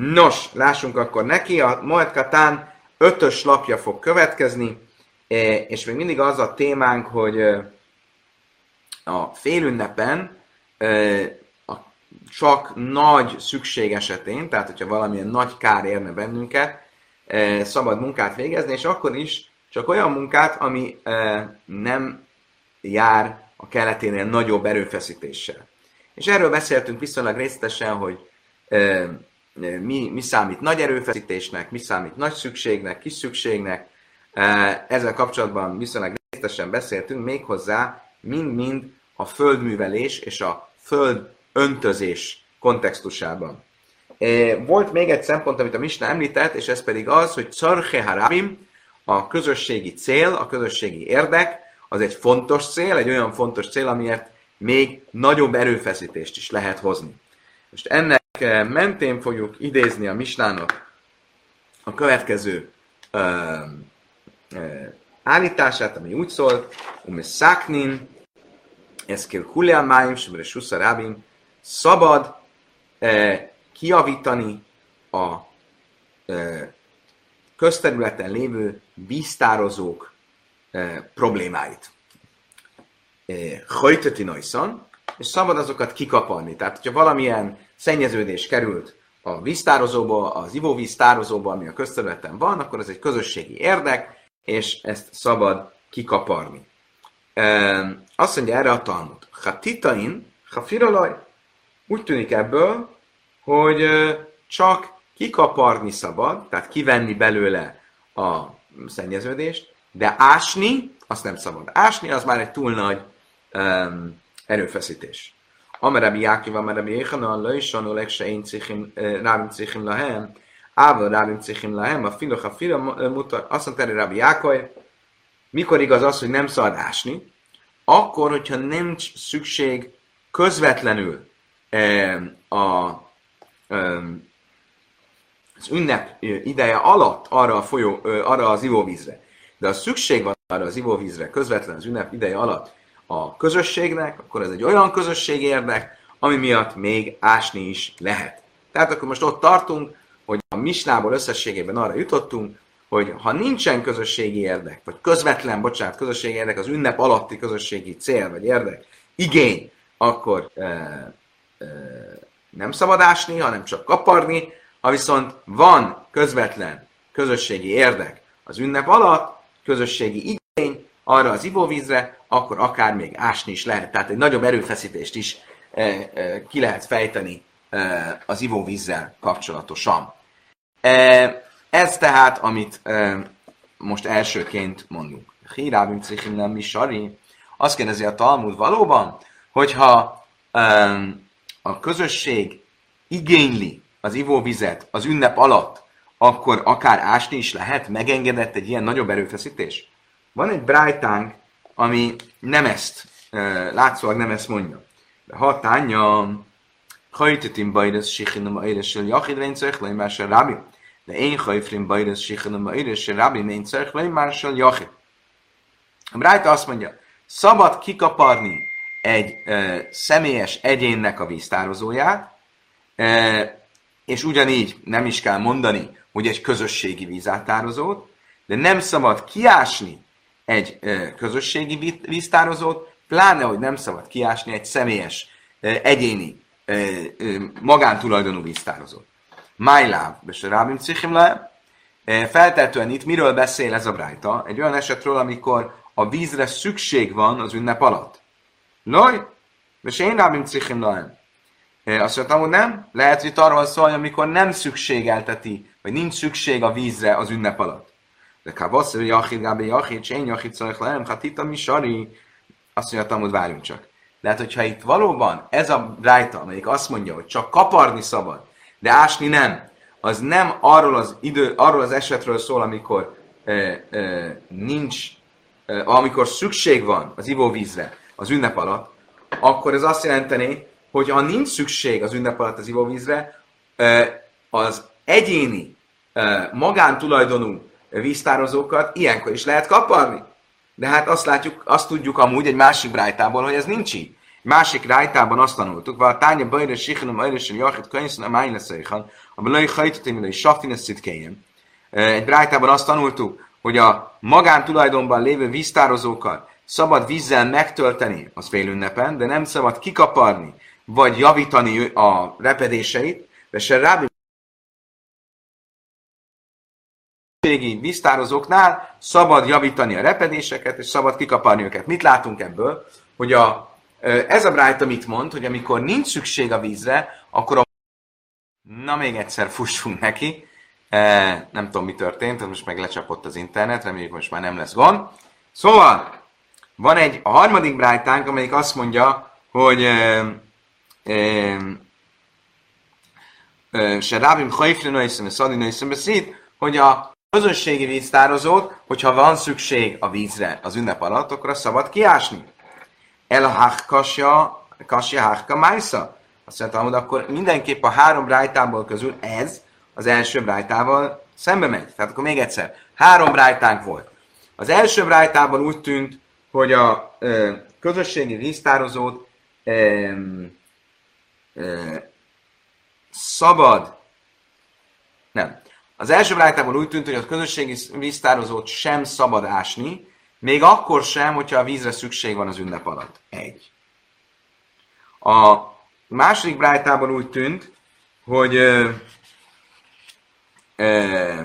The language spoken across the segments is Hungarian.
Nos, lássunk akkor neki, a Moed Katán ötös lapja fog következni, e, és még mindig az a témánk, hogy e, a félünnepen e, csak nagy szükség esetén, tehát hogyha valamilyen nagy kár érne bennünket, szabad munkát végezni, és akkor is csak olyan munkát, ami nem jár a keleténél nagyobb erőfeszítéssel. És erről beszéltünk viszonylag részletesen, hogy mi, mi számít nagy erőfeszítésnek, mi számít nagy szükségnek, kis szükségnek. Ezzel kapcsolatban viszonylag részletesen beszéltünk, méghozzá mind-mind a földművelés és a föld öntözés kontextusában. Volt még egy szempont, amit a Misna említett, és ez pedig az, hogy Czarche Harabim, a közösségi cél, a közösségi érdek, az egy fontos cél, egy olyan fontos cél, amiért még nagyobb erőfeszítést is lehet hozni. Most ennek mentén fogjuk idézni a Misnának a következő ö, ö, állítását, ami úgy szól, ume szaknin, ez kell hulia máim, semre susza rábim, szabad ö, kiavítani a ö, közterületen lévő víztározók e, problémáit. Najszan, és szabad azokat kikaparni. Tehát, hogyha valamilyen szennyeződés került a víztározóba, az ivóvíztározóba, ami a közterületen van, akkor ez egy közösségi érdek, és ezt szabad kikaparni. Azt mondja erre a Talmud. Ha titain, ha firalaj, úgy tűnik ebből, hogy csak kikaparni szabad, tehát kivenni belőle a szennyeződést, de ásni, azt nem szabad. Ásni az már egy túl nagy um, erőfeszítés. Amarabi Jákiv, Amarabi Jéhanan, Lajsanu, Legsein Cichim, eh, Rábim Cichim Lahem, Áva Rábim Cichim Lahem, a Filoch, a Fila mutat, azt mondta erre Rabbi Jákaj, mikor igaz az, hogy nem szabad ásni, akkor, hogyha nincs szükség közvetlenül a, az ünnep ideje alatt arra, a folyó, arra az ivóvízre. De a szükség van arra az ivóvízre közvetlen az ünnep ideje alatt a közösségnek, akkor ez egy olyan közösség érdek, ami miatt még ásni is lehet. Tehát akkor most ott tartunk, hogy a misnából összességében arra jutottunk, hogy ha nincsen közösségi érdek, vagy közvetlen, bocsánat, közösségi érdek, az ünnep alatti közösségi cél, vagy érdek, igény, akkor e, e, nem szabad ásni, hanem csak kaparni, ha viszont van közvetlen közösségi érdek az ünnep alatt, közösségi arra az ivóvízre, akkor akár még ásni is lehet. Tehát egy nagyobb erőfeszítést is e, e, ki lehet fejteni e, az ivóvízzel kapcsolatosan. Ez tehát, amit most elsőként mondunk. Hírábim cichim nem mi sari. Azt kérdezi a Talmud valóban, hogyha a közösség igényli az ivóvizet az ünnep alatt, akkor akár ásni is lehet? Megengedett egy ilyen nagyobb erőfeszítés? Van egy brájtánk, ami nem ezt, látszólag nem ezt mondja. De ha tánya, hajtetim bajresz sichinum a éresel jachid lein cerch más a. De én hajfrim bajresz sichinum a éresel rábi lein cerch másra jachid. A brájta azt mondja, szabad kikaparni egy e, személyes egyénnek a víztározóját, e, és ugyanígy nem is kell mondani, hogy egy közösségi vízátározót, de nem szabad kiásni egy közösségi víztározót, pláne, hogy nem szabad kiásni egy személyes, egyéni, magántulajdonú víztározót. Májláv, és rábim le, feltetően itt miről beszél ez a brájta? Egy olyan esetről, amikor a vízre szükség van az ünnep alatt. Loj, és én rábim cichim le. Azt mondtam, hogy nem. Lehet, hogy itt arról szól, amikor nem szükségelteti, vagy nincs szükség a vízre az ünnep alatt. De kávasz, hogy jachid, gábe jachid, és én jachid szarek lehem, hát itt a mi sari. Azt mondja, hogy várjunk csak. Lehet, hogyha itt valóban ez a rájta, amelyik azt mondja, hogy csak kaparni szabad, de ásni nem, az nem arról az, idő, arról az esetről szól, amikor e, e, nincs, e, amikor szükség van az ivóvízre az ünnep alatt, akkor ez azt jelenteni, hogy ha nincs szükség az ünnep alatt az ivóvízre, az egyéni, magántulajdonú víztározókat ilyenkor is lehet kaparni. De hát azt látjuk, azt tudjuk amúgy egy másik brájtából, hogy ez nincs így. Másik rájtában azt tanultuk, a tánya bajra sikhanom ajresen jachit könyszön a májna széjhan, a belői hajtatim, hogy saftin ezt szitkéjen. Egy rájtában azt tanultuk, hogy a magántulajdonban lévő víztározókat szabad vízzel megtölteni az félünnepen, de nem szabad kikaparni, vagy javítani a repedéseit, de se rábi víztározóknál szabad javítani a repedéseket, és szabad kikaparni őket. Mit látunk ebből? Hogy a, ez a Bright, amit mond, hogy amikor nincs szükség a vízre, akkor a... Na még egyszer fussunk neki. Nem tudom, mi történt, most meg lecsapott az internet, reméljük most már nem lesz gond. Szóval, van egy, a harmadik brájtánk, amelyik azt mondja, hogy se rábim hajfli nőiszem, és szadi nőiszem, hogy a közösségi víztározót, hogyha van szükség a vízre az ünnep alatt, akkor azt szabad kiásni. El a hákkasja, kasja hákka májsza. Azt mondtam, hogy akkor mindenképp a három rájtából közül ez az első rájtával szembe megy. Tehát akkor még egyszer, három rájtánk volt. Az első rájtában úgy tűnt, hogy a ö, közösségi víztározót ö, ö, szabad, nem, az első rájtában úgy tűnt, hogy a közösségi víztározót sem szabad ásni, még akkor sem, hogyha a vízre szükség van az ünnep alatt. Egy. A második brájtában úgy tűnt, hogy ö, ö,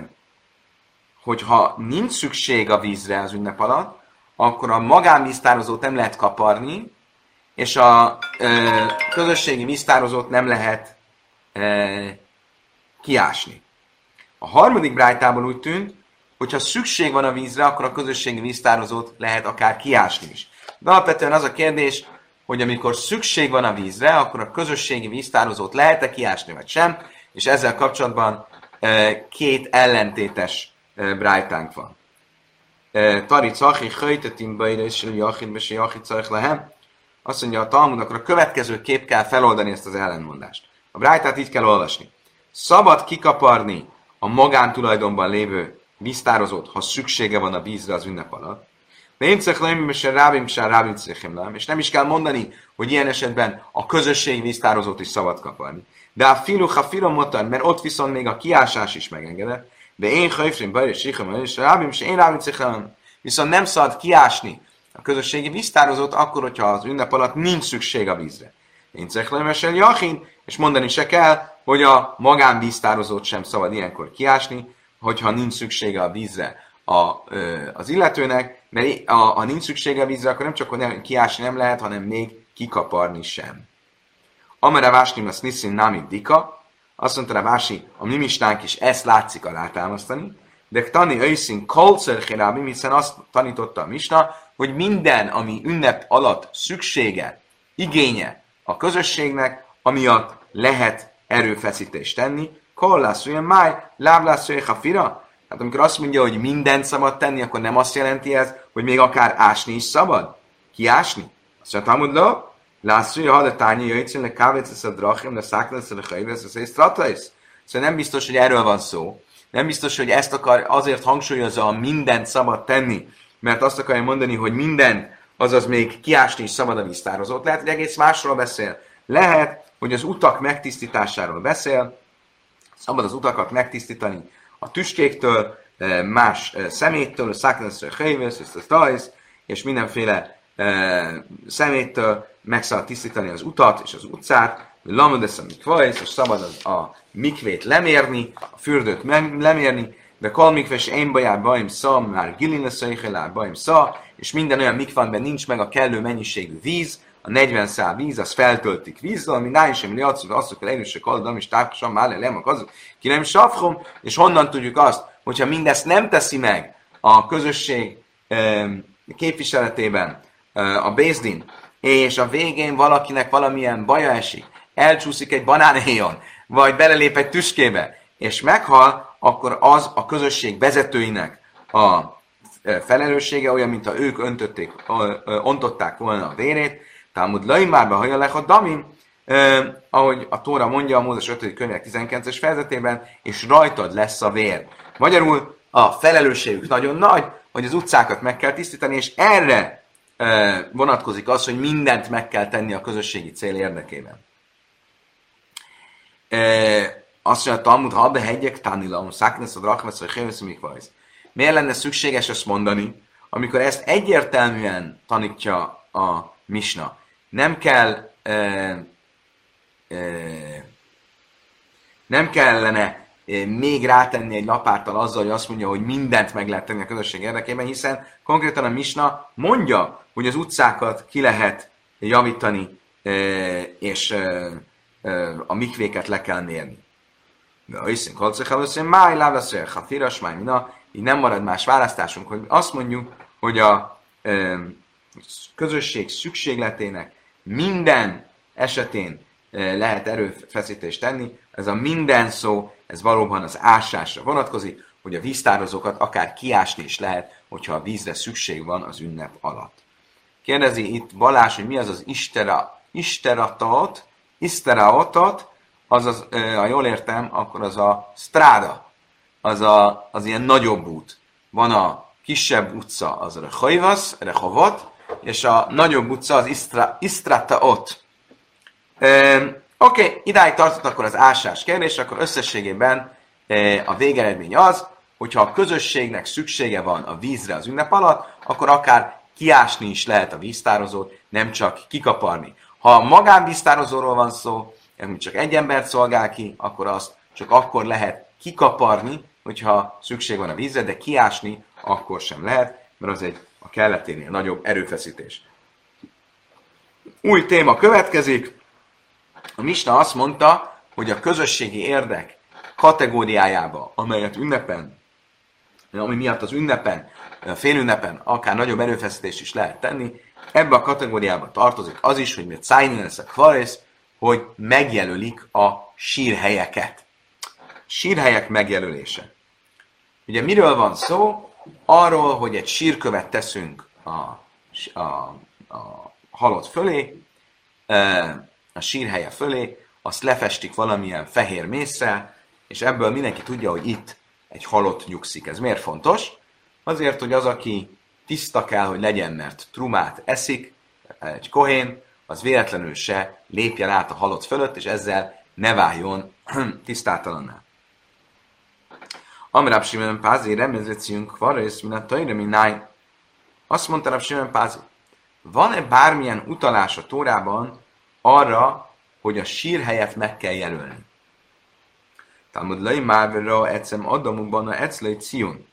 hogyha nincs szükség a vízre az ünnep alatt, akkor a magánvíztározót nem lehet kaparni, és a ö, közösségi víztározót nem lehet ö, kiásni. A harmadik brájtában úgy tűnt, hogy ha szükség van a vízre, akkor a közösségi víztározót lehet akár kiásni is. De alapvetően az a kérdés, hogy amikor szükség van a vízre, akkor a közösségi víztározót lehet-e kiásni, vagy sem, és ezzel kapcsolatban két ellentétes brájtánk van. Tari cachi hajtetim bajra és jachid se jachid lehem. Azt mondja a Talmud, akkor a következő kép kell feloldani ezt az ellenmondást. A brájtát így kell olvasni. Szabad kikaparni a magántulajdonban lévő víztározót, ha szüksége van a vízre az ünnep alatt. De én se rábim se rábim és nem is kell mondani, hogy ilyen esetben a közösség víztározót is szabad kaparni. De a filu, ha filom motan, mert ott viszont még a kiásás is megengedett, de én hajfrim baj és sikham, és rábim se én rábim viszont nem szabad kiásni a közösségi víztározót akkor, hogyha az ünnep alatt nincs szükség a vízre. Én cechlemesen jachin, és mondani se kell, hogy a magánvíztározót sem szabad ilyenkor kiásni, hogyha nincs szüksége a vízre a, az illetőnek, mert a, ha nincs szüksége a vízre, akkor nem csak hogy nem, kiásni nem lehet, hanem még kikaparni sem. Amara vásnim a snissin nami dika, azt mondta Vási, a mi mistánk is ezt látszik alátámasztani, de tani őszín kolcer hiszen azt tanította a misna, hogy minden, ami ünnep alatt szüksége, igénye a közösségnek, amiatt lehet erőfeszítést tenni, kollászoljon máj, láblászoljon hafira. Hát amikor azt mondja, hogy mindent szabad tenni, akkor nem azt jelenti ez, hogy még akár ásni is szabad? Kiásni? Azt mondja, hogy lo, lászolja, ha a tárnyi jöjjtszön, le kávec a drachim, le száknesz, le le. Szóval nem biztos, hogy erről van szó. Nem biztos, hogy ezt akar, azért hangsúlyozza a mindent szabad tenni, mert azt akarja mondani, hogy minden, azaz még kiásni is szabad a víztározót. Lehet, hogy egész másról beszél. Lehet, hogy az utak megtisztításáról beszél, szabad az utakat megtisztítani a tüskéktől, eh, más eh, szeméttől, a szákneszre helyvész, és mindenféle eh, szeméttől meg szabad tisztítani az utat és az utcát, lamodesz a mikvajsz, és szabad az, a mikvét lemérni, a fürdőt lemérni, de kol mikves én bajár bajim szá, már gilin lesz bajim szá, és minden olyan mikvanben nincs meg a kellő mennyiségű víz, a 40 szál víz, az feltöltik vízzel, ami náj sem liacuk, asszuk el erősek aladam, és tárkosan már le lemak azok, ki nem safrom, és honnan tudjuk azt, hogyha mindezt nem teszi meg a közösség képviseletében a Bézdin, és a végén valakinek valamilyen baja esik, elcsúszik egy banánéjon, vagy belelép egy tüskébe, és meghal, akkor az a közösség vezetőinek a felelőssége olyan, mintha ők öntötték, ontották volna a vérét, Talmud Laimárba hajalech a damim, eh, ahogy a Tóra mondja a Mózes 5. könyvek 19-es fejezetében, és rajtad lesz a vér. Magyarul a felelősségük nagyon nagy, hogy az utcákat meg kell tisztítani, és erre vonatkozik az, hogy mindent meg kell tenni a közösségi cél érdekében. Azt mondja, Talmud, ha behegyek tanilom, száknesz a drachmesz, vagy hévesz, Miért lenne szükséges ezt mondani, amikor ezt egyértelműen tanítja a misna? Nem kell nem kellene még rátenni egy lapáttal azzal, hogy azt mondja, hogy mindent meg lehet tenni a közösség érdekében, hiszen konkrétan a Misna mondja, hogy az utcákat ki lehet javítani, és a mikvéket le kell mérni. Hiszünk, hogy máj lávaszél, ha firas, máj mina, így nem marad más választásunk, hogy azt mondjuk, hogy a közösség szükségletének minden esetén lehet erőfeszítést tenni. Ez a minden szó, ez valóban az ásásra vonatkozik, hogy a víztározókat akár kiásni is lehet, hogyha a vízre szükség van az ünnep alatt. Kérdezi itt Balázs, hogy mi az az istera, isteratot, isteraotot, az, az, ha jól értem, akkor az a stráda, az a, az ilyen nagyobb út. Van a kisebb utca, az a Rehajvasz, Rehovot, és a nagyobb utca az Istra, Istrataot. Oké, okay, idáig tartott akkor az ásás kérdés, akkor összességében a végeredmény az, hogyha a közösségnek szüksége van a vízre az ünnep alatt, akkor akár kiásni is lehet a víztározót, nem csak kikaparni. Ha magánvíztározóról van szó, ami csak egy embert szolgál ki, akkor azt csak akkor lehet kikaparni, hogyha szükség van a vízre, de kiásni akkor sem lehet, mert az egy a kelleténél nagyobb erőfeszítés. Új téma következik, a Misna azt mondta, hogy a közösségi érdek kategóriájába, amelyet ünnepen, ami miatt az ünnepen, félünnepen akár nagyobb erőfeszítést is lehet tenni, ebbe a kategóriába tartozik az is, hogy miért szájni lesz kvarész, hogy megjelölik a sírhelyeket. Sírhelyek megjelölése. Ugye miről van szó? Arról, hogy egy sírkövet teszünk a, a, a halott fölé, a sírhelye fölé, azt lefestik valamilyen fehér mészsel, és ebből mindenki tudja, hogy itt egy halott nyugszik. Ez miért fontos? Azért, hogy az, aki tiszta kell, hogy legyen, mert trumát eszik, egy kohén, az véletlenül se lépjen át a halott fölött, és ezzel ne váljon tisztátalanná. Amrab Simon Pázi remezőciunk varész, mint a tajra, mint Azt mondta Rab Simon Pázi, van-e bármilyen utalás a Tórában arra, hogy a sírhelyet meg kell jelölni. Talmud lei márvera ecem adamukban a eclei cion.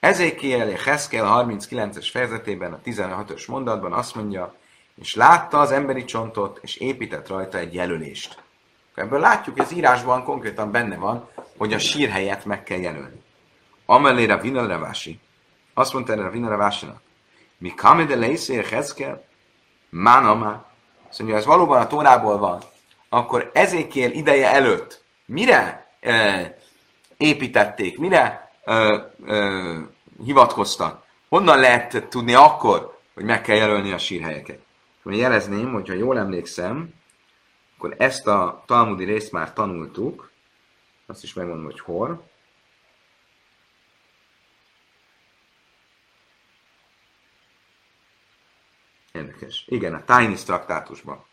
Ezékiel Heszkel 39-es fejezetében, a 16-os mondatban azt mondja, és látta az emberi csontot, és épített rajta egy jelölést. Ebből látjuk, hogy az írásban konkrétan benne van, hogy a sírhelyet meg kell jelölni. Amelére Vinalevási. Azt mondta erre a Vinalevásinak. Mi kamede leiszél Heszkel? Mánamá. Azt mondja, ez valóban a tórából van, akkor ezékél ideje előtt mire e, építették, mire e, e, hivatkoztak? Honnan lehet tudni akkor, hogy meg kell jelölni a sírhelyeket? Jelezném, hogyha jól emlékszem, akkor ezt a talmudi részt már tanultuk, azt is megmondom, hogy hol. Érdekes. Igen, a Tiny traktátusban.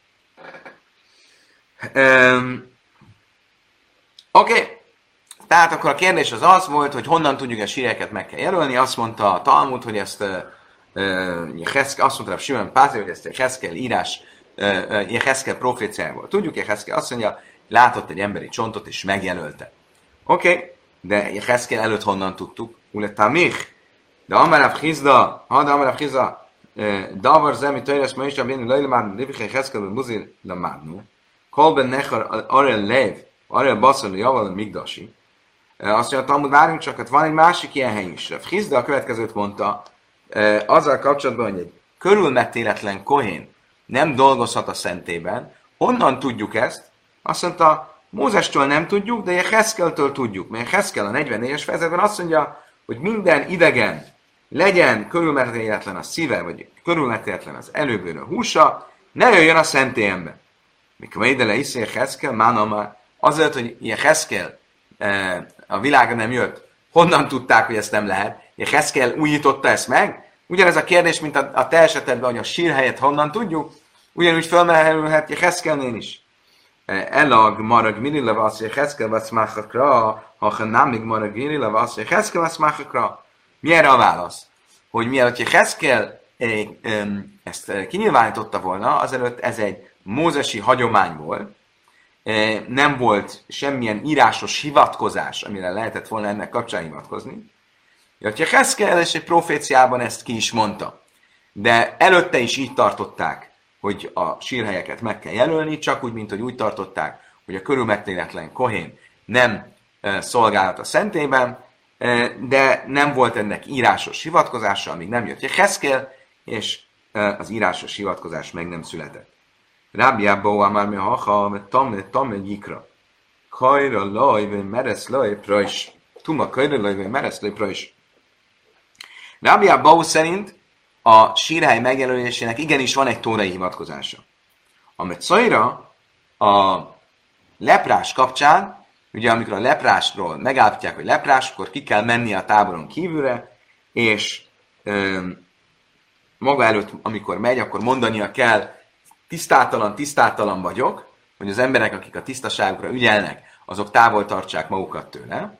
Um, Oké. Okay. Tehát akkor a kérdés az az volt, hogy honnan tudjuk a síreket meg kell jelölni. Azt mondta a Talmud, hogy ezt uh, azt mondta a Simon Pázi, hogy ezt a Heszkel írás, Jeheszke proféciájából. Tudjuk, Jeheszke azt mondja, látott egy emberi csontot és megjelölte. Oké, okay, de Jeheszke előtt honnan tudtuk? Ule tamich, de amarav hizda, ha de amarav hizda, davar zemi töjres ma is a béni lejlemádnu, livik Jeheszke be muzir lemádnu, kolben nechar arel lev, arel baszol javal migdasi. Azt mondja, Talmud, várjunk csak, hát van egy másik ilyen hely is. Hizda a következőt mondta, azzal kapcsolatban, hogy egy körülmetéletlen kohén nem dolgozhat a szentében. Honnan tudjuk ezt? Azt mondta, Mózestől nem tudjuk, de Heszkeltől tudjuk. Mert Heszkel a 44-es fejezetben azt mondja, hogy minden idegen, legyen körülmetéletlen a szíve, vagy körülmetéletlen az előbőrő húsa, ne jöjjön a szentélyembe. Mikor ide le iszél Heszkel, Mánama, azért, hogy ilyen Heszkel e, a világra nem jött, honnan tudták, hogy ezt nem lehet? Ilyen Heszkel újította ezt meg? Ugyanez a kérdés, mint a, a te esetedben, hogy a sírhelyet honnan tudjuk, ugyanúgy felmerülhet Jeheszkelnél is. Elag marag mini levasz Jeheszkel vasz machakra, ha nem még marag mini levasz Jeheszkel vasz machakra. Mi erre a válasz? Hogy mielőtt Jeheszkel ezt kinyilvánította volna, azelőtt ez egy mózesi hagyomány volt, nem volt semmilyen írásos hivatkozás, amire lehetett volna ennek kapcsán hivatkozni. Ja, Heszkel és egy proféciában ezt ki is mondta. De előtte is így tartották, hogy a sírhelyeket meg kell jelölni, csak úgy, mint hogy úgy tartották, hogy a körülmetnéletlen kohén nem szolgálat a szentében, de nem volt ennek írásos hivatkozása, amíg nem jött Heszkel, és az írásos hivatkozás meg nem született. Rabbi Abba már mi haha, tamme, tamme gyikra. Kajra laj, vagy meresz laj, prajs. Tuma kajra laj, vagy meresz laj, prajs. Rabbi Abba szerint a sírhely megjelölésének igenis van egy tórai hivatkozása. Amit Szajra a leprás kapcsán, ugye amikor a leprásról megállapítják, hogy leprás, akkor ki kell menni a táboron kívülre, és ö, maga előtt, amikor megy, akkor mondania kell, tisztátalan, tisztátalan vagyok, hogy az emberek, akik a tisztaságukra ügyelnek, azok távol tartsák magukat tőle.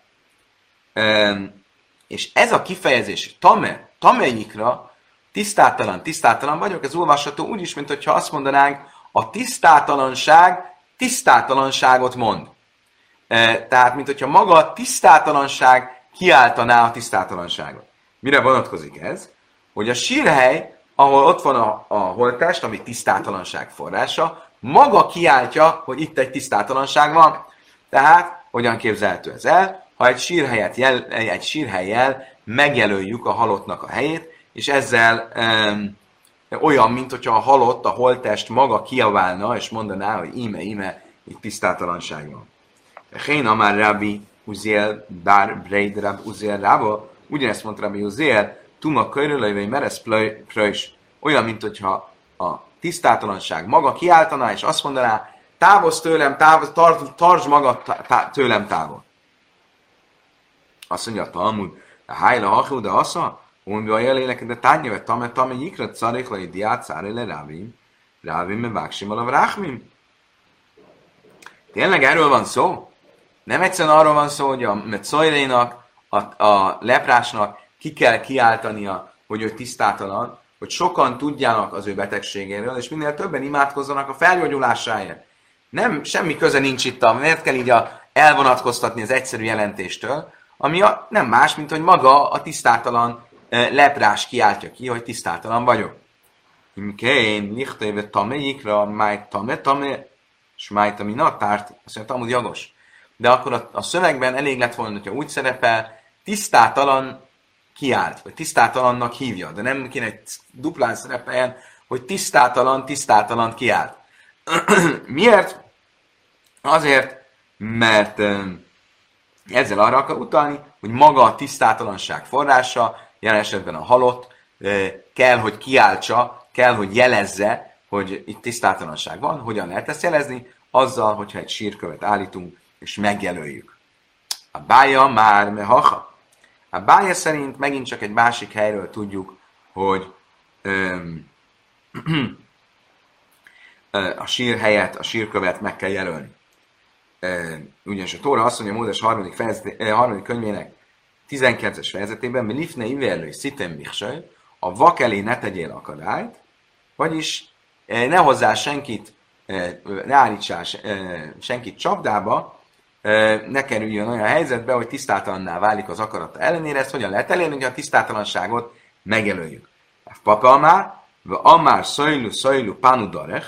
És ez a kifejezés, tame, tamelyikra, tisztátalan, tisztátalan vagyok, ez olvasható úgy is, mint hogyha azt mondanánk, a tisztátalanság tisztátalanságot mond. Tehát, mint hogyha maga a tisztátalanság kiáltaná a tisztátalanságot. Mire vonatkozik ez? Hogy a sírhely ahol ott van a, a holtest, ami tisztátalanság forrása, maga kiáltja, hogy itt egy tisztátalanság van. Tehát, hogyan képzelhető ez el? Ha egy sírhelyet jel, egy sírhelyjel megjelöljük a halottnak a helyét, és ezzel um, olyan, mint hogyha a halott, a holttest maga kiaválna, és mondaná, hogy íme, íme, itt tisztátalanság van. Hén amár Rabbi Uziel, bár Breid Rab Uziel Rába, ugyanezt mondta Rabbi Uziel, tuma körülöjvé meresz pröjs, olyan, mint hogyha a tisztátalanság maga kiáltaná, és azt mondaná, távozz tőlem, távozz, tar, tartsd magad tőlem távol. Azt mondja a Talmud, a hájla hachú, de assza, mondja a jelélek, de tányövet, tame, tame, jikret, szarik, le, diát, szári, le, rávim, rávim, me váksim, a ráhmim. Tényleg erről van szó? Nem egyszerűen arról van szó, hogy a Metzoirénak, a, a leprásnak ki kell kiáltania, hogy ő tisztátalan, hogy sokan tudjanak az ő betegségéről, és minél többen imádkozzanak a felgyógyulásáért. Nem, semmi köze nincs itt, a, miért kell így a, elvonatkoztatni az egyszerű jelentéstől, ami a, nem más, mint hogy maga a tisztátalan leprás kiáltja ki, hogy tisztátalan vagyok. Imkén, lichtéve tamejikra, máj tame, tame, és máj tamina, tárt, azt mondja, amúgy jogos. De akkor a, a szövegben elég lett volna, hogyha úgy szerepel, tisztátalan kiált, vagy tisztátalannak hívja, de nem kéne egy duplán szerepeljen, hogy tisztátalan, tisztátalan kiált. Miért? Azért, mert ezzel arra akar utalni, hogy maga a tisztátalanság forrása, jelen esetben a halott, kell, hogy kiáltsa, kell, hogy jelezze, hogy itt tisztátalanság van. Hogyan lehet ezt jelezni? Azzal, hogyha egy sírkövet állítunk, és megjelöljük. A bája már mehaha. A bája szerint megint csak egy másik helyről tudjuk, hogy öm, a sír helyet, a sírkövet meg kell jelölni. Ugyanis a Tóra azt mondja, Mózes harmadik, fejezet, harmadik könyvének 19-es fejezetében, mi lifne iverlő szitem a vak elé ne tegyél akadályt, vagyis ne hozzá senkit, ne állítsál senkit csapdába, ne kerüljön olyan helyzetbe, hogy tisztátalanná válik az akarata ellenére. Ezt hogyan lehet elérni, hogy a tisztátalanságot megjelöljük. Papa vagy amár szajlu szajlu panudarech,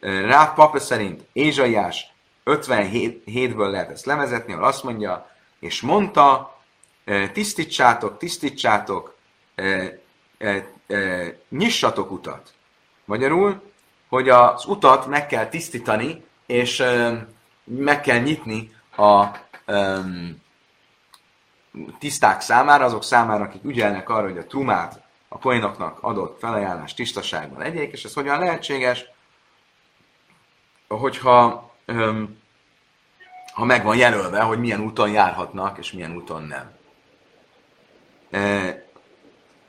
Ráv papa szerint Ézsaiás 57-ből lehet ezt levezetni, ahol azt mondja, és mondta, tisztítsátok, tisztítsátok, nyissatok utat. Magyarul, hogy az utat meg kell tisztítani, és meg kell nyitni a tiszták számára, azok számára, akik ügyelnek arra, hogy a trumát a poénoknak adott felajánlás tisztaságban egyék, és ez hogyan lehetséges, hogyha ha meg van jelölve, hogy milyen úton járhatnak, és milyen úton nem. E,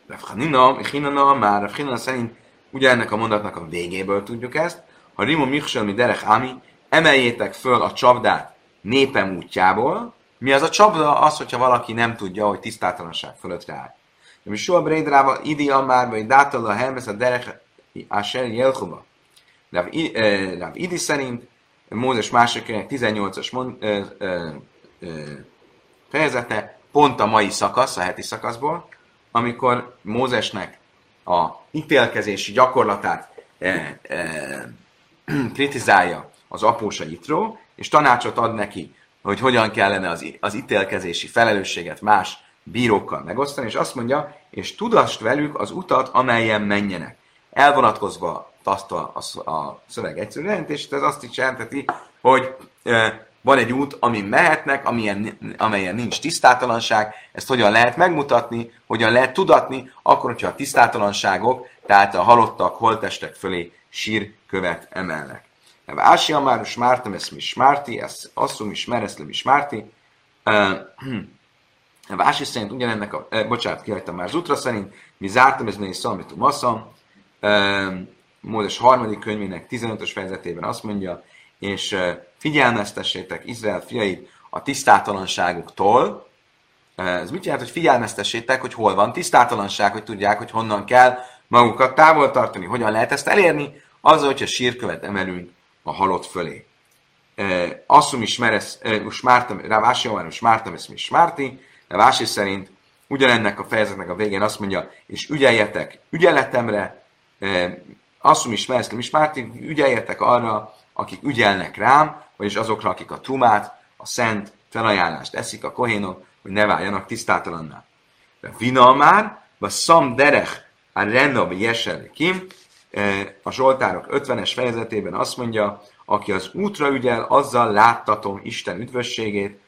Rafhanina, Hinana, már Rafhanina szerint ennek a mondatnak a végéből tudjuk ezt. Ha Rimo Michsel, mi Derek Ami, emeljétek föl a csapdát népem útjából. Mi az a csapda? Az, hogyha valaki nem tudja, hogy tisztátalanság fölött áll. De mi soha Brédrával idi már, vagy dától a helmez a Derek Asher Jelchuba. Rav Idi szerint Mózes másokének 18-as mond, ö, ö, ö, fejezete pont a mai szakasz, a heti szakaszból, amikor Mózesnek a ítélkezési gyakorlatát e, e, kritizálja az apósa Itró, és tanácsot ad neki, hogy hogyan kellene az, az ítélkezési felelősséget más bírókkal megosztani, és azt mondja, és tudast velük az utat, amelyen menjenek. Elvonatkozva azt a, a, a szöveg egyszerű jelentését, ez azt is jelenteti, hogy e, van egy út, amin mehetnek, amilyen, amelyen nincs tisztátalanság, ezt hogyan lehet megmutatni, hogyan lehet tudatni, akkor, hogyha a tisztátalanságok, tehát a halottak, holtestek fölé sírkövet emelnek. Ásia már smártem ezt mi smárti, ezt asszum is mereszle mi smárti. Vási szerint ugyanennek a, bocsánat, kihagytam már Zutra szerint, mi zártam ez még szalmitu masszam. Mózes harmadik könyvének 15-ös fejezetében azt mondja, és figyelmeztessétek Izrael fiait a tisztátalanságuktól. Ez mit jelent, hogy figyelmeztessétek, hogy hol van tisztátalanság, hogy tudják, hogy honnan kell magukat távol tartani. Hogyan lehet ezt elérni? Az, hogyha sírkövet emelünk a halott fölé. Asszum is meresz, smártam, Rávási Omar, smártam, ezt mi smárti, Rávási szerint ugyanennek a fejezetnek a végén azt mondja, és ügyeljetek ügyeletemre, asszum is meresz, mi smárti, ügyeljetek arra, akik ügyelnek rám, vagyis azokra, akik a trumát, a szent felajánlást eszik a kohénok, hogy ne váljanak tisztátalanná. De vina már, vagy szam derech a jesel kim, e, a Zsoltárok 50-es fejezetében azt mondja, aki az útra ügyel, azzal láttatom Isten üdvösségét.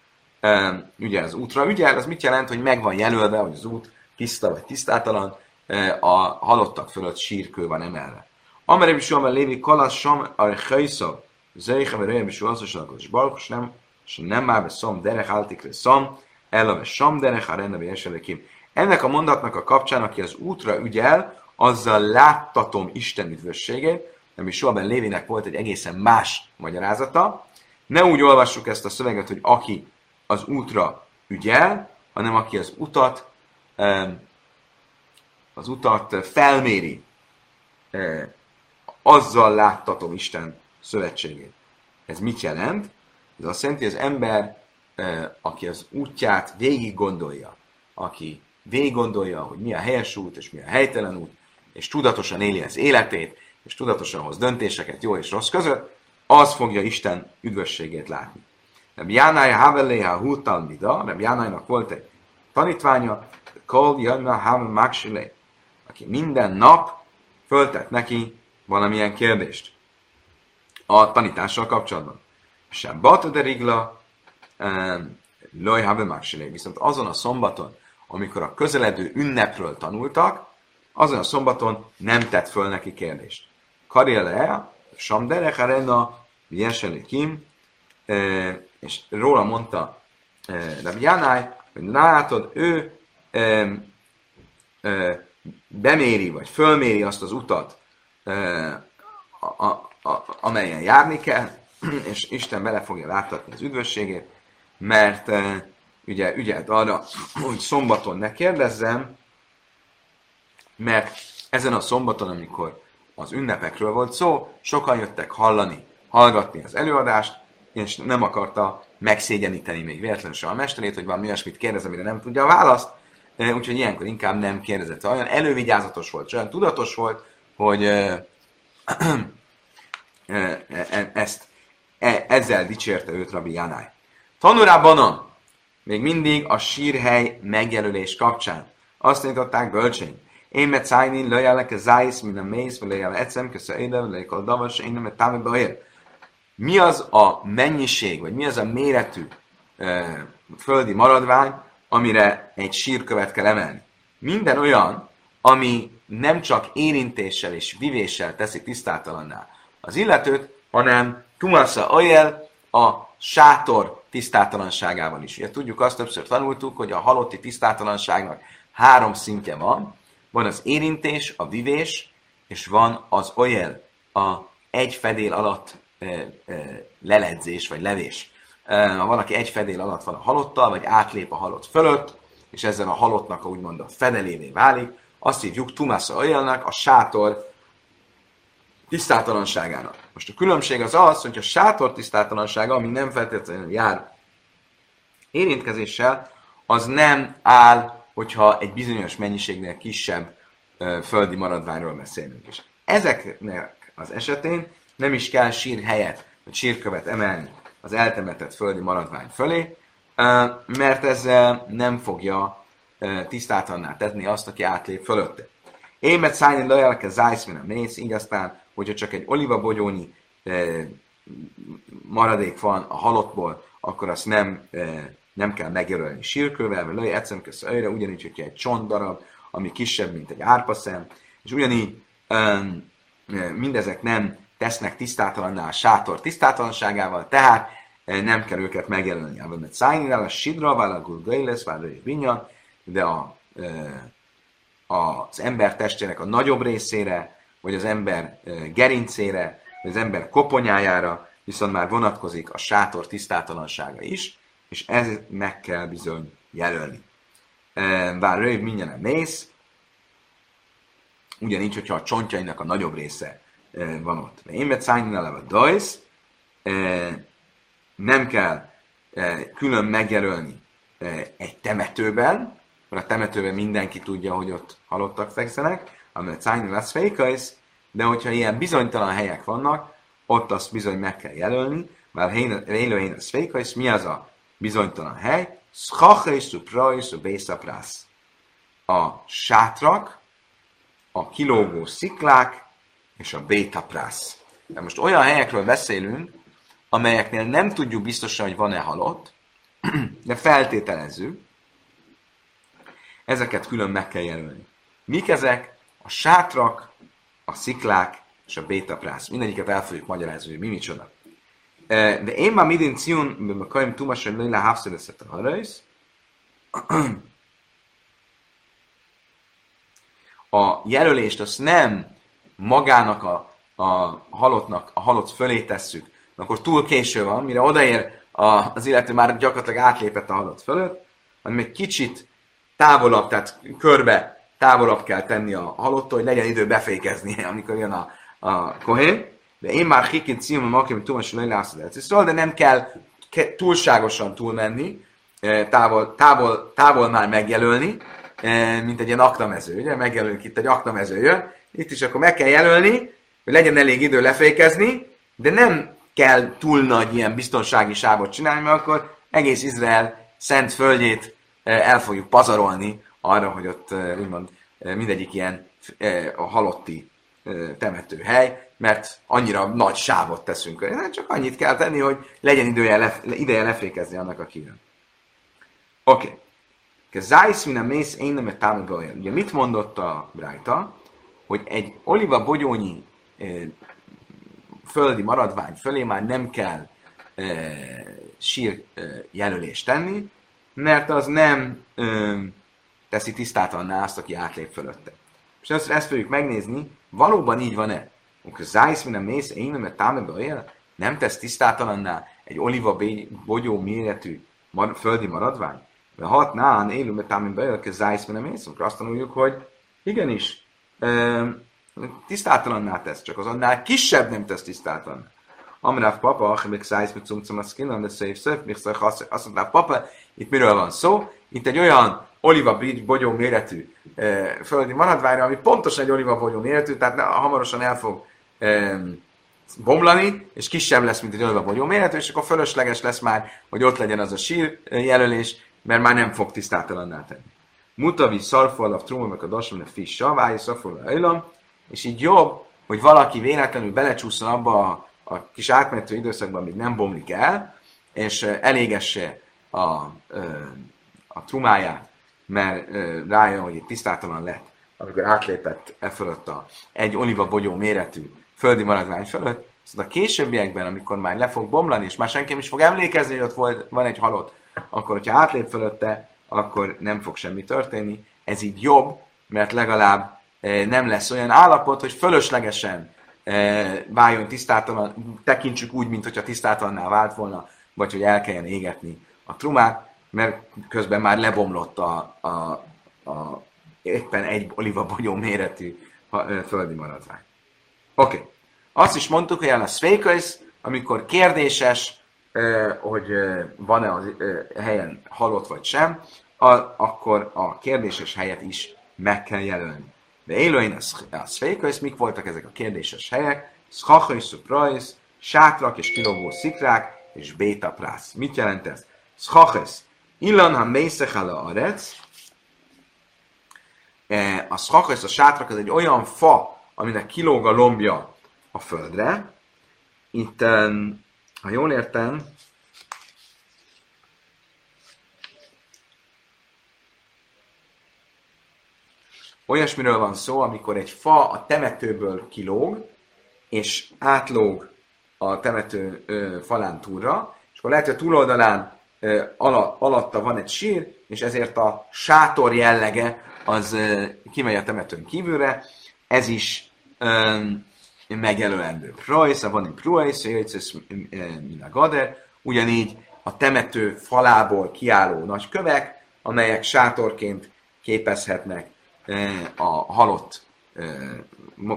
Ugye az útra ügyel, az mit jelent, hogy megvan jelölve, hogy az út tiszta vagy tisztátalan, e, a halottak fölött sírkő van emelve. Amerem is jól lévi kalasz sam a hajsza, zeicha ve röjem is az és baruch, nem, és nem már szom derech áltikre szom, elave sam derech a eselekim. Ennek a mondatnak a kapcsán, aki az útra ügyel, azzal láttatom Isten üdvösségét, nem is soha Lévinek volt egy egészen más magyarázata. Ne úgy olvassuk ezt a szöveget, hogy aki az útra ügyel, hanem aki az utat, az utat felméri, azzal láttatom Isten szövetségét. Ez mit jelent? Ez azt jelenti, hogy az ember, aki az útját végig gondolja, aki végig gondolja, hogy mi a helyes út és mi a helytelen út, és tudatosan éli az életét, és tudatosan hoz döntéseket jó és rossz között, az fogja Isten üdvösségét látni. Reb Jánája Haveléha Húttal Mida, Reb Jánájnak volt egy tanítványa, Kol Janna Havel aki minden nap föltett neki valamilyen kérdést a tanítással kapcsolatban. Sem de rigla, loj viszont azon a szombaton, amikor a közeledő ünnepről tanultak, azon a szombaton nem tett föl neki kérdést. Karriere, Samderech Arena, Kim, és róla mondta Rabbi Jánáj, hogy látod, ő beméri, vagy fölméri azt az utat, a, a, amelyen járni kell, és Isten bele fogja láthatni az üdvösségét, mert ugye ügyelt arra, hogy szombaton ne kérdezzem, mert ezen a szombaton, amikor az ünnepekről volt szó, sokan jöttek hallani, hallgatni az előadást, és nem akarta megszégyeníteni még véletlenül a mesterét, hogy valami olyasmit kérdez, amire nem tudja a választ, úgyhogy ilyenkor inkább nem kérdezett. Olyan elővigyázatos volt, olyan tudatos volt, hogy ezt, e, ezzel dicsérte őt Rabbi Jánáj. Tanurában még mindig a sírhely megjelölés kapcsán. Azt tanították bölcsény. Én met szájni, löjelek a zájsz, mint a mész, vagy löjjel ecem, köszön éde, löjjel a davas, én nem támi. Mi az a mennyiség, vagy mi az a méretű e, földi maradvány, amire egy sírkövet kell emelni? Minden olyan, ami nem csak érintéssel és vivéssel teszi tisztátalanná az illetőt, hanem Tumasa Ajel a sátor tisztátalanságával is. Ugye tudjuk, azt többször tanultuk, hogy a halotti tisztátalanságnak három szintje van. Van az érintés, a vivés, és van az olyel, a egy fedél alatt e, e, leledzés, vagy levés. E, ha valaki egy fedél alatt van a halottal, vagy átlép a halott fölött, és ezzel a halottnak a úgymond a fedelévé válik, azt hívjuk Tumásza Ojelnek, a sátor tisztátalanságának. Most a különbség az az, hogy a sátor tisztátalansága, ami nem feltétlenül jár érintkezéssel, az nem áll, hogyha egy bizonyos mennyiségnél kisebb földi maradványról beszélünk. És ezeknek az esetén nem is kell sír helyet, vagy sírkövet emelni az eltemetett földi maradvány fölé, mert ezzel nem fogja tisztátalanná tenni azt, aki átlép fölötte. Én mert szállni lajelke zájsz, a mész, így aztán hogyha csak egy olivabogyónyi maradék van a halottból, akkor azt nem, nem kell megjelölni sírkővel, vagy lőj egyszerűen kösz ugyanígy, hogyha egy csontdarab, ami kisebb, mint egy árpaszem, és ugyanígy mindezek nem tesznek tisztátalanná a sátor tisztátalanságával, tehát nem kell őket megjelölni. A mert szájnál a sidra, vagy a gulgailes, vagy a de a, az ember testének a nagyobb részére, vagy az ember gerincére, vagy az ember koponyájára, viszont már vonatkozik a sátor tisztátalansága is, és ez meg kell bizony jelölni. Bár rövid mindjárt mész, ugyanígy, hogyha a csontjainak a nagyobb része van ott. Én mert szállni a dajsz, nem kell külön megjelölni egy temetőben, mert a temetőben mindenki tudja, hogy ott halottak fekszenek, amely szájni lesz fékajsz, de hogyha ilyen bizonytalan helyek vannak, ott azt bizony meg kell jelölni, mert élőhén az fékajsz, mi az a bizonytalan hely? Schachaisz, prajsz, bészaprász. A sátrak, a kilógó sziklák és a bétaprász. De most olyan helyekről beszélünk, amelyeknél nem tudjuk biztosan, hogy van-e halott, de feltételezzük, ezeket külön meg kell jelölni. Mik ezek? a sátrak, a sziklák és a bétaprász. Mindegyiket el fogjuk magyarázni, hogy mi micsoda. De én már midin ciun, de kaim tumas, hogy lőle hávszedeszett a harajsz. A jelölést azt nem magának a, a halottnak, a halott fölé tesszük, akkor túl késő van, mire odaér a, az illető már gyakorlatilag átlépett a halott fölött, hanem egy kicsit távolabb, tehát körbe távolabb kell tenni a halottól, hogy legyen idő befékezni, amikor jön a, a kohén. De én már hikint címem, aki túlmas szóval, de nem kell túlságosan túlmenni, e, távol, távol, távol már megjelölni, e, mint egy ilyen aknamező, ugye? Megjelölünk itt egy aknamező jön, itt is akkor meg kell jelölni, hogy legyen elég idő lefékezni, de nem kell túl nagy ilyen biztonsági sávot csinálni, mert akkor egész Izrael szent földjét el fogjuk pazarolni arra, hogy ott úgymond mindegyik ilyen a halotti temetőhely, mert annyira nagy sávot teszünk. Csak annyit kell tenni, hogy legyen idője ideje lefékezni annak, aki jön. Oké. Okay. Zájsz min a mész, én nem támogatja. Ugye mit mondott a Brájta? Hogy egy oliva bogyónyi e, földi maradvány fölé már nem kell sír jelölést tenni, mert az nem e, teszi tisztátalanná azt, aki átlép fölötte. És ezt, ezt fogjuk megnézni, valóban így van-e? Amikor zájsz, mint a mész, én nem támadba él, nem tesz tisztátalanná egy oliva bogyó méretű mar, földi maradvány? De hat nán élő, mert támadba él, hogy zájsz, mint a mész, akkor azt tanuljuk, hogy igenis, e, tisztátalanná tesz, csak az annál kisebb nem tesz tisztátalanná. Amráv papa, még szájsz, mit cumcum a skin, de szép még azt mondta, papa, itt miről van szó? Itt egy olyan oliva bogyó méretű e, földi maradványra, ami pontosan egy oliva bogyó méretű, tehát hamarosan el fog bomlani, és kisebb lesz, mint egy oliva bogyó méretű, és akkor fölösleges lesz már, hogy ott legyen az a sír jelölés, mert már nem fog tisztátalanná tenni. Mutavi szarfal, a trumnak a dasman, a fish savály, szarfal, a és így jobb, hogy valaki véletlenül belecsúszson abba a, a kis átmenető időszakban, amíg nem bomlik el, és elégesse a, a, trumáját mert rájön, hogy itt tisztátalan lett, amikor átlépett e fölött a egy oliva bogyó méretű földi maradvány fölött, szóval a későbbiekben, amikor már le fog bomlani, és már senki is fog emlékezni, hogy ott volt, van egy halott, akkor, hogyha átlép fölötte, akkor nem fog semmi történni. Ez így jobb, mert legalább nem lesz olyan állapot, hogy fölöslegesen váljon tisztátalan, tekintsük úgy, mintha tisztátalanná vált volna, vagy hogy el kelljen égetni a trumát, mert közben már lebomlott a, a, a éppen egy olivabogyó méretű földi maradvány. Oké. Okay. Azt is mondtuk, hogy a szvéköz, amikor kérdéses, hogy van-e a helyen halott vagy sem, akkor a kérdéses helyet is meg kell jelölni. De élőin a szvéköz, mik voltak ezek a kérdéses helyek? Szchachai, szuprais, sátrak és kilógó szikrák, és béta prász. Mit jelent ez? Szchachesz, illan ha mészechala arec, e, a szchachesz, a sátrak, az egy olyan fa, aminek kilóg a lombja a földre. Itt, ha jól értem, olyasmiről van szó, amikor egy fa a temetőből kilóg, és átlóg a temető ö, falán túlra, és akkor lehet, hogy a túloldalán ö, ala, alatta van egy sír, és ezért a sátor jellege az ö, kimegy a temetőn kívülre, ez is ö, megjelölendő. Prajsz, van egy prajsz, min a gader, ugyanígy a temető falából kiálló nagy kövek, amelyek sátorként képezhetnek a halott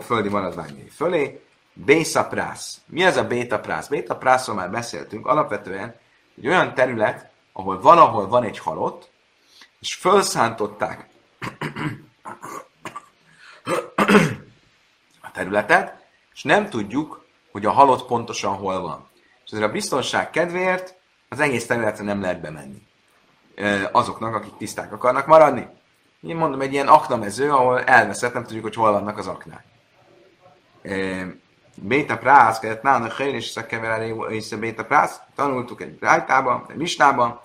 földi maradványai fölé, Bészaprász. Mi ez a bétaprász? Bétaprászról már beszéltünk. Alapvetően egy olyan terület, ahol valahol van egy halott, és felszántották a területet, és nem tudjuk, hogy a halott pontosan hol van. És ezért a biztonság kedvéért az egész területre nem lehet bemenni. Azoknak, akik tiszták akarnak maradni. Én mondom, egy ilyen aknamező, ahol elveszett, nem tudjuk, hogy hol vannak az aknák. Béta prász, kellett nána helyre és és béta prász. Tanultuk egy rájtában, egy misnában,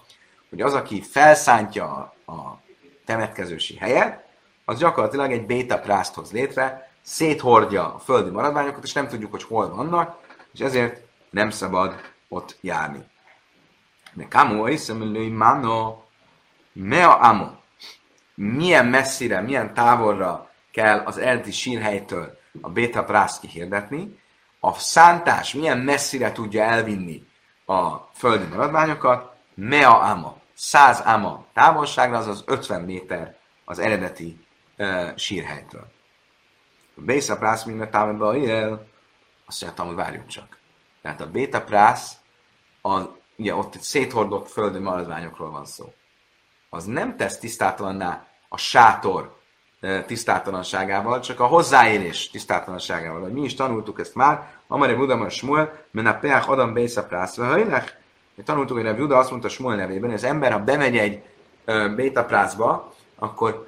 hogy az, aki felszántja a temetkezősi helyet, az gyakorlatilag egy béta prászt hoz létre, széthordja a földi maradványokat, és nem tudjuk, hogy hol vannak, és ezért nem szabad ott járni. De kamu iszemülői mano mea amo. Milyen messzire, milyen távolra kell az eredeti sírhelytől a béta prász kihirdetni, a szántás milyen messzire tudja elvinni a földi maradványokat, mea ama, 100 ama távolságra, azaz 50 méter az eredeti uh, sírhelytől. A Béta Prász minden támadba él, azt mondja, hogy várjunk csak. Tehát a Béta Prász, a, ugye ott széthordott földi maradványokról van szó. Az nem tesz tisztátalanná a sátor tisztátalanságával, csak a hozzáérés tisztátalanságával. Mi is tanultuk ezt már, Amare Budamar Smuel, men a Peach Adam Bésa Prászva Hajlech. Tanultuk, hogy a Buda azt mondta Smuel nevében, hogy az ember, ha bemegy egy Béta Prászba, akkor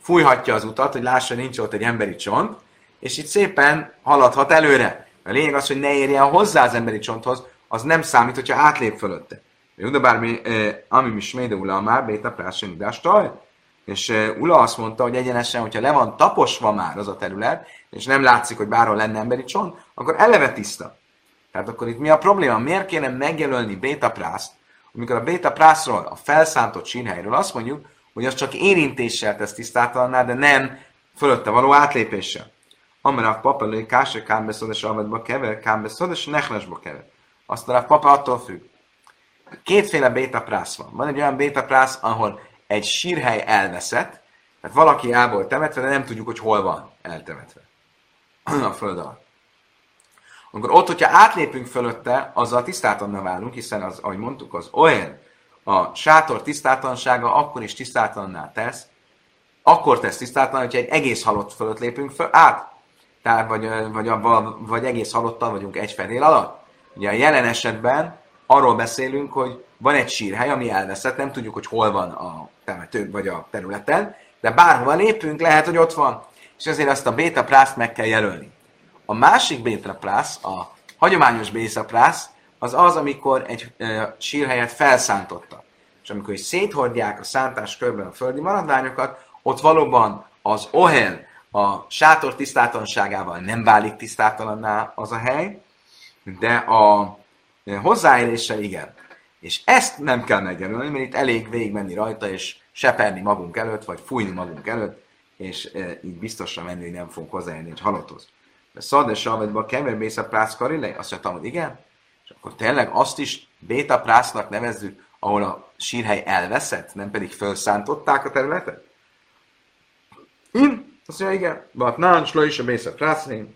fújhatja az utat, hogy lássa, nincs ott egy emberi csont, és itt szépen haladhat előre. A lényeg az, hogy ne érjen hozzá az emberi csonthoz, az nem számít, hogyha átlép fölötte. Bármi, ami mi sméde már, béta prásen idástaj, és Ula azt mondta, hogy egyenesen, hogyha le van taposva már az a terület, és nem látszik, hogy bárhol lenne emberi csont, akkor eleve tiszta. Tehát akkor itt mi a probléma? Miért kéne megjelölni beta prászt, amikor a beta prászról, a felszántott sínhelyről azt mondjuk, hogy az csak érintéssel tesz tisztátalanná, de nem fölötte való átlépéssel. Amerák papa lőj káse kámbeszodes avadba kever, kámbeszodes nechlesba kever. Azt a papa attól függ. Kétféle beta prász van. Van egy olyan beta prász, ahol egy sírhely elveszett, tehát valaki volt temetve, de nem tudjuk, hogy hol van eltemetve a föld alatt. Akkor ott, hogyha átlépünk fölötte, azzal tisztátalanná válunk, hiszen az, ahogy mondtuk, az olyan a sátor tisztátalansága akkor is tisztátalanná tesz, akkor tesz tisztátalan, hogyha egy egész halott fölött lépünk föl, át. Tehát vagy, vagy, vagy, vagy egész halottal vagyunk egy fedél alatt. Ugye a jelen esetben arról beszélünk, hogy van egy sírhely, ami elveszett, nem tudjuk, hogy hol van a temető vagy a területen, de bárhova lépünk, lehet, hogy ott van. És ezért azt a beta prászt meg kell jelölni. A másik beta prász, a hagyományos beta prász, az az, amikor egy e, sírhelyet felszántotta. És amikor is széthordják a szántás körben a földi maradványokat, ott valóban az ohel, a sátor tisztátalanságával nem válik tisztátalanná az a hely, de a hozzáélése igen. És ezt nem kell megjelölni, mert itt elég végigmenni rajta, és seperni magunk előtt, vagy fújni magunk előtt, és e, így biztosan menni, hogy nem fogunk hozzájönni egy halotthoz. De szad és salvedba kever a prász karilei? Azt mondtam, hogy igen. És akkor tényleg azt is béta prásznak nevezzük, ahol a sírhely elveszett, nem pedig felszántották a területet? Én? Azt mondja, igen. But nán, sló is a bészak prászném.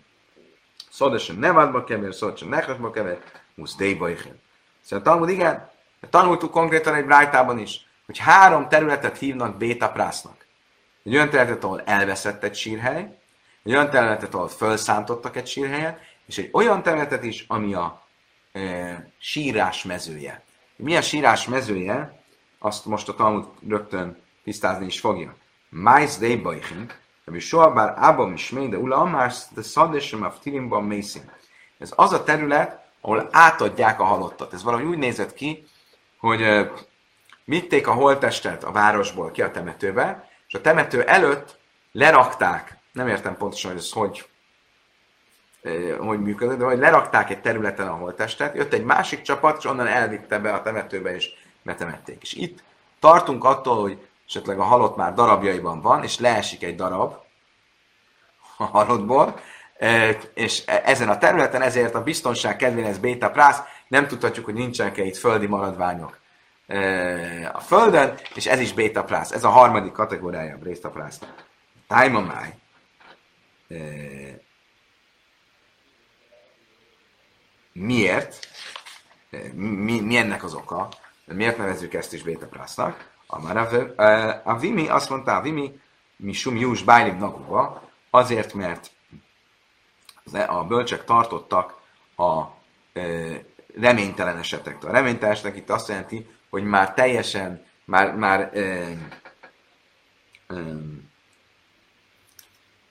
Szodesen nevadba kever, szodesen nechasba kever, musz déjba. Szóval Talmud, igen, tanultuk konkrétan egy brájtában is, hogy három területet hívnak béta prásznak. Egy olyan területet, ahol elveszett egy sírhely, egy olyan területet, ahol felszántottak egy sírhelyet, és egy olyan területet is, ami a e, sírás mezője. Mi a sírás mezője? Azt most a Talmud rögtön tisztázni is fogja. Mais de bajchin, ami soha bár abban is de ula amás, de szadesem a tilimban mészin. Ez az a terület, ahol átadják a halottat. Ez valahogy úgy nézett ki, hogy vitték a holttestet a városból ki a temetőbe, és a temető előtt lerakták, nem értem pontosan, hogy ez hogy, hogy működött, de hogy lerakták egy területen a holttestet, jött egy másik csapat, és onnan elvitte be a temetőbe, és betemették. És itt tartunk attól, hogy esetleg a halott már darabjaiban van, és leesik egy darab a halottból, és e, ezen a területen ezért a biztonság kedvén ez beta prász, nem tudhatjuk, hogy nincsenek-e itt földi maradványok a földön, és ez is beta prász. Ez a harmadik kategóriája a beta prász. Time máj. Miért? Mi, mi ennek az oka? Miért nevezzük ezt is beta prásznak? A Vimi azt mondta, a Vimi, mi sum jús bájlim naguba, azért, mert a bölcsek tartottak a reménytelen esetektől. A reménytelen esetek itt azt jelenti, hogy már teljesen, már, már ö, ö,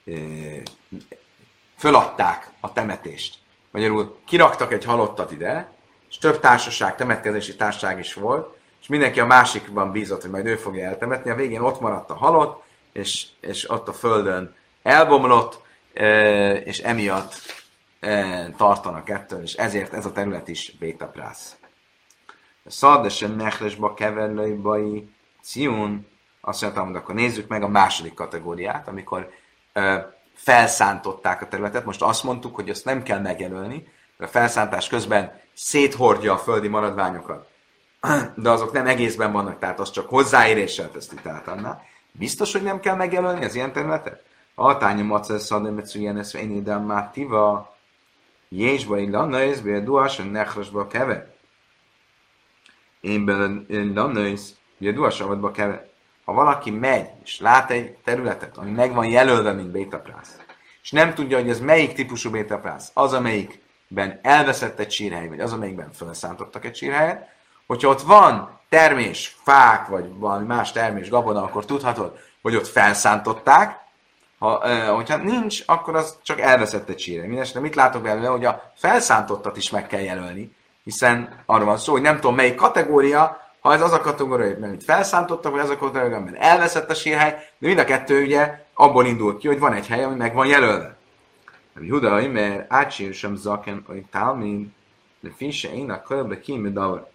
ö, föladták a temetést. Magyarul kiraktak egy halottat ide, és több társaság, temetkezési társaság is volt, és mindenki a másikban bízott, hogy majd ő fogja eltemetni. A végén ott maradt a halott, és, és ott a földön elbomlott, és emiatt tartanak ettől, és ezért ez a terület is bétaprász. Szadesen nechresba keverlőbai ciun, azt mondtam, hogy akkor nézzük meg a második kategóriát, amikor ö, felszántották a területet. Most azt mondtuk, hogy azt nem kell megjelölni, mert a felszántás közben széthordja a földi maradványokat, de azok nem egészben vannak, tehát az csak hozzáéréssel teszi tehát annál. Biztos, hogy nem kell megjelölni az ilyen területet? A tánya macer szadem, ilyen ez én ide mátiva, jésba illanna, ez be duásan nechrasba kever. Én lannősz, ugye duasavadba kell, ha valaki megy, és lát egy területet, ami meg van jelölve, mint bétaprász, és nem tudja, hogy ez melyik típusú bétaprász, az, amelyikben elveszett egy sírhely, vagy az, amelyikben felszántottak egy sírhelyet, hogyha ott van termés, fák, vagy valami más termés, gabona, akkor tudhatod, hogy ott felszántották, ha, hogyha nincs, akkor az csak elveszett egy sírhely. Mindenesetre mit látok belőle, hogy a felszántottat is meg kell jelölni, hiszen arról van szó, hogy nem tudom melyik kategória, ha ez az a kategória, amit felszántottak, vagy az a kategória, amiben elveszett a sírhely, de mind a kettő ugye abból indult ki, hogy van egy hely, ami meg van jelölve. Judai, mert átsír sem zaken, hogy talmin, de fisse én a körbe kimi davar.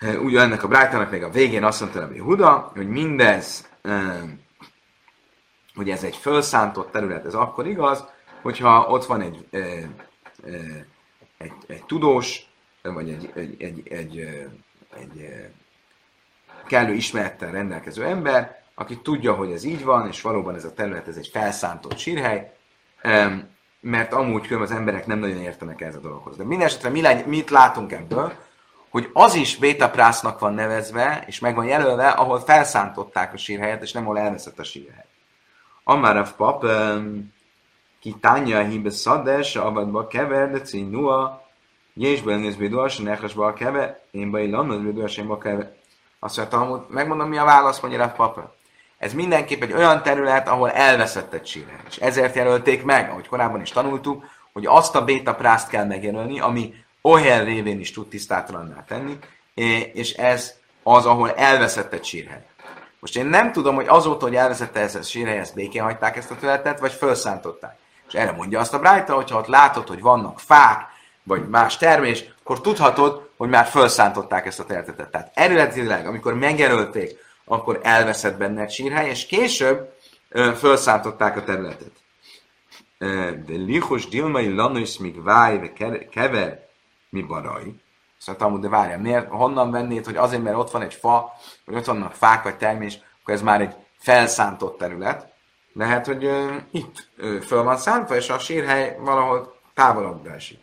Ugye ennek a Brájtának még a végén azt mondta hogy Huda, hogy mindez hogy ez egy felszántott terület, ez akkor igaz, hogyha ott van egy, egy, egy, egy tudós, vagy egy, egy, egy, egy, egy kellő ismerettel rendelkező ember, aki tudja, hogy ez így van, és valóban ez a terület, ez egy felszántott sírhely, mert amúgy különben az emberek nem nagyon értenek ez a dologhoz. De minden esetre mi legy, mit látunk ebből? Hogy az is bétaprásznak van nevezve, és meg van jelölve, ahol felszántották a sírhelyet, és nem ahol elveszett a sírhely. Amarav pap, ki tanya hibe szades, avadba kever, de cinua, Jésből néz béduas, nechasba keve, én baj lannod béduas, én keve. Azt mondta, megmondom, mi a válasz, mondja Rav papa. Ez mindenképp egy olyan terület, ahol elveszett egy sírhely. És ezért jelölték meg, ahogy korábban is tanultuk, hogy azt a béta prászt kell megjelölni, ami Ohel révén is tud tisztátalanná tenni, és ez az, ahol elveszett egy sírhely. Most én nem tudom, hogy azóta, hogy elveszette ezt a sírhely, ezt békén hagyták ezt a területet, vagy felszántották. És erre mondja azt a Brájta, hogyha ott látod, hogy vannak fák, vagy más termés, akkor tudhatod, hogy már felszántották ezt a területet. Tehát eredetileg, amikor megjelölték, akkor elveszett benne sírhely, és később ö, felszántották a területet. De lichos dilmai lanois még váj, kever mi Szóval Talmud, de várjál, miért, honnan vennéd, hogy azért, mert ott van egy fa, vagy ott vannak fák, vagy termés, akkor ez már egy felszántott terület. Lehet, hogy uh, itt uh, föl van szántva, és a sírhely valahol távolabb esik.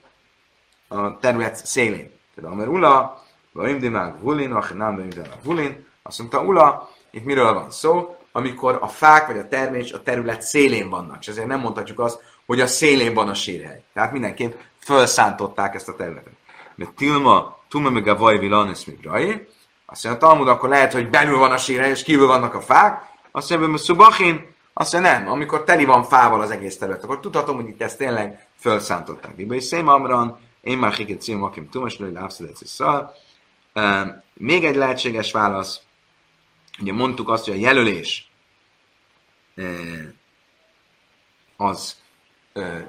A terület szélén. Például, mert Ula, vagy Imdimák Vulin, vagy nem Imdimák Vulin, azt mondta Ula, itt miről van szó, amikor a fák vagy a termés a terület szélén vannak. És ezért nem mondhatjuk azt, hogy a szélén van a sírhely. Tehát mindenképp felszántották ezt a területet. Mert Tilma, Tuma meg a Vaj Vilanis Migrai, azt mondja, Talmud, akkor lehet, hogy belül van a sírhely, és kívül vannak a fák. Azt mondja, hogy Szubachin, azt mondja, nem, amikor teli van fával az egész terület, akkor tudhatom, hogy itt ezt tényleg felszántották. Biba és Szém Amran, én már hiket cím, akim Tumas, szal. Még egy lehetséges válasz, ugye mondtuk azt, hogy a jelölés az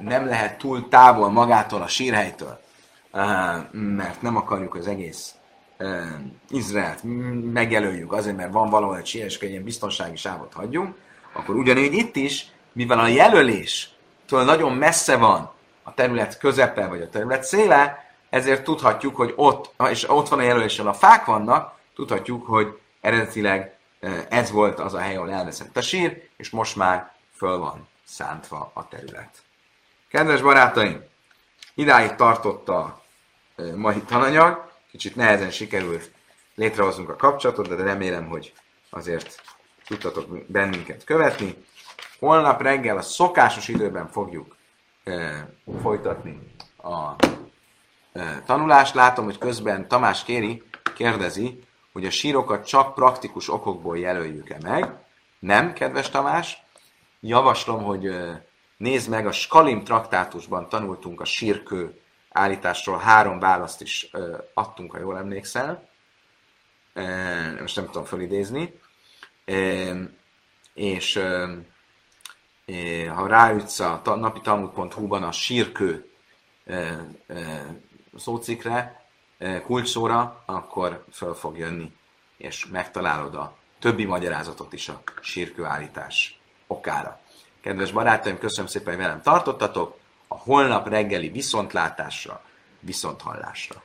nem lehet túl távol magától a sírhelytől, mert nem akarjuk az egész Izraelt megjelöljük azért, mert van valahol egy és egy ilyen biztonsági sávot hagyjunk, akkor ugyanígy itt is, mivel a jelöléstől nagyon messze van a terület közepe vagy a terület széle, ezért tudhatjuk, hogy ott, és ott van a jelöléssel a fák vannak, tudhatjuk, hogy eredetileg ez volt az a hely, ahol elveszett a sír, és most már föl van szántva a terület. Kedves barátaim, idáig tartott mai tananyag, kicsit nehezen sikerült létrehozunk a kapcsolatot, de remélem, hogy azért tudtatok bennünket követni. Holnap reggel a szokásos időben fogjuk e, folytatni a e, tanulást. Látom, hogy közben Tamás kéri, kérdezi, hogy a sírokat csak praktikus okokból jelöljük-e meg. Nem, kedves Tamás, javaslom, hogy nézd meg, a Skalim traktátusban tanultunk a sírkő állításról, három választ is adtunk, ha jól emlékszel. Most nem tudom felidézni és ha ráütsz a napi talmud.hu-ban a sírkő szócikre, kulcsszóra, akkor föl fog jönni, és megtalálod a többi magyarázatot is a sírkőállítás okára. Kedves barátaim, köszönöm szépen, hogy velem tartottatok. Holnap reggeli viszontlátásra, viszonthallásra.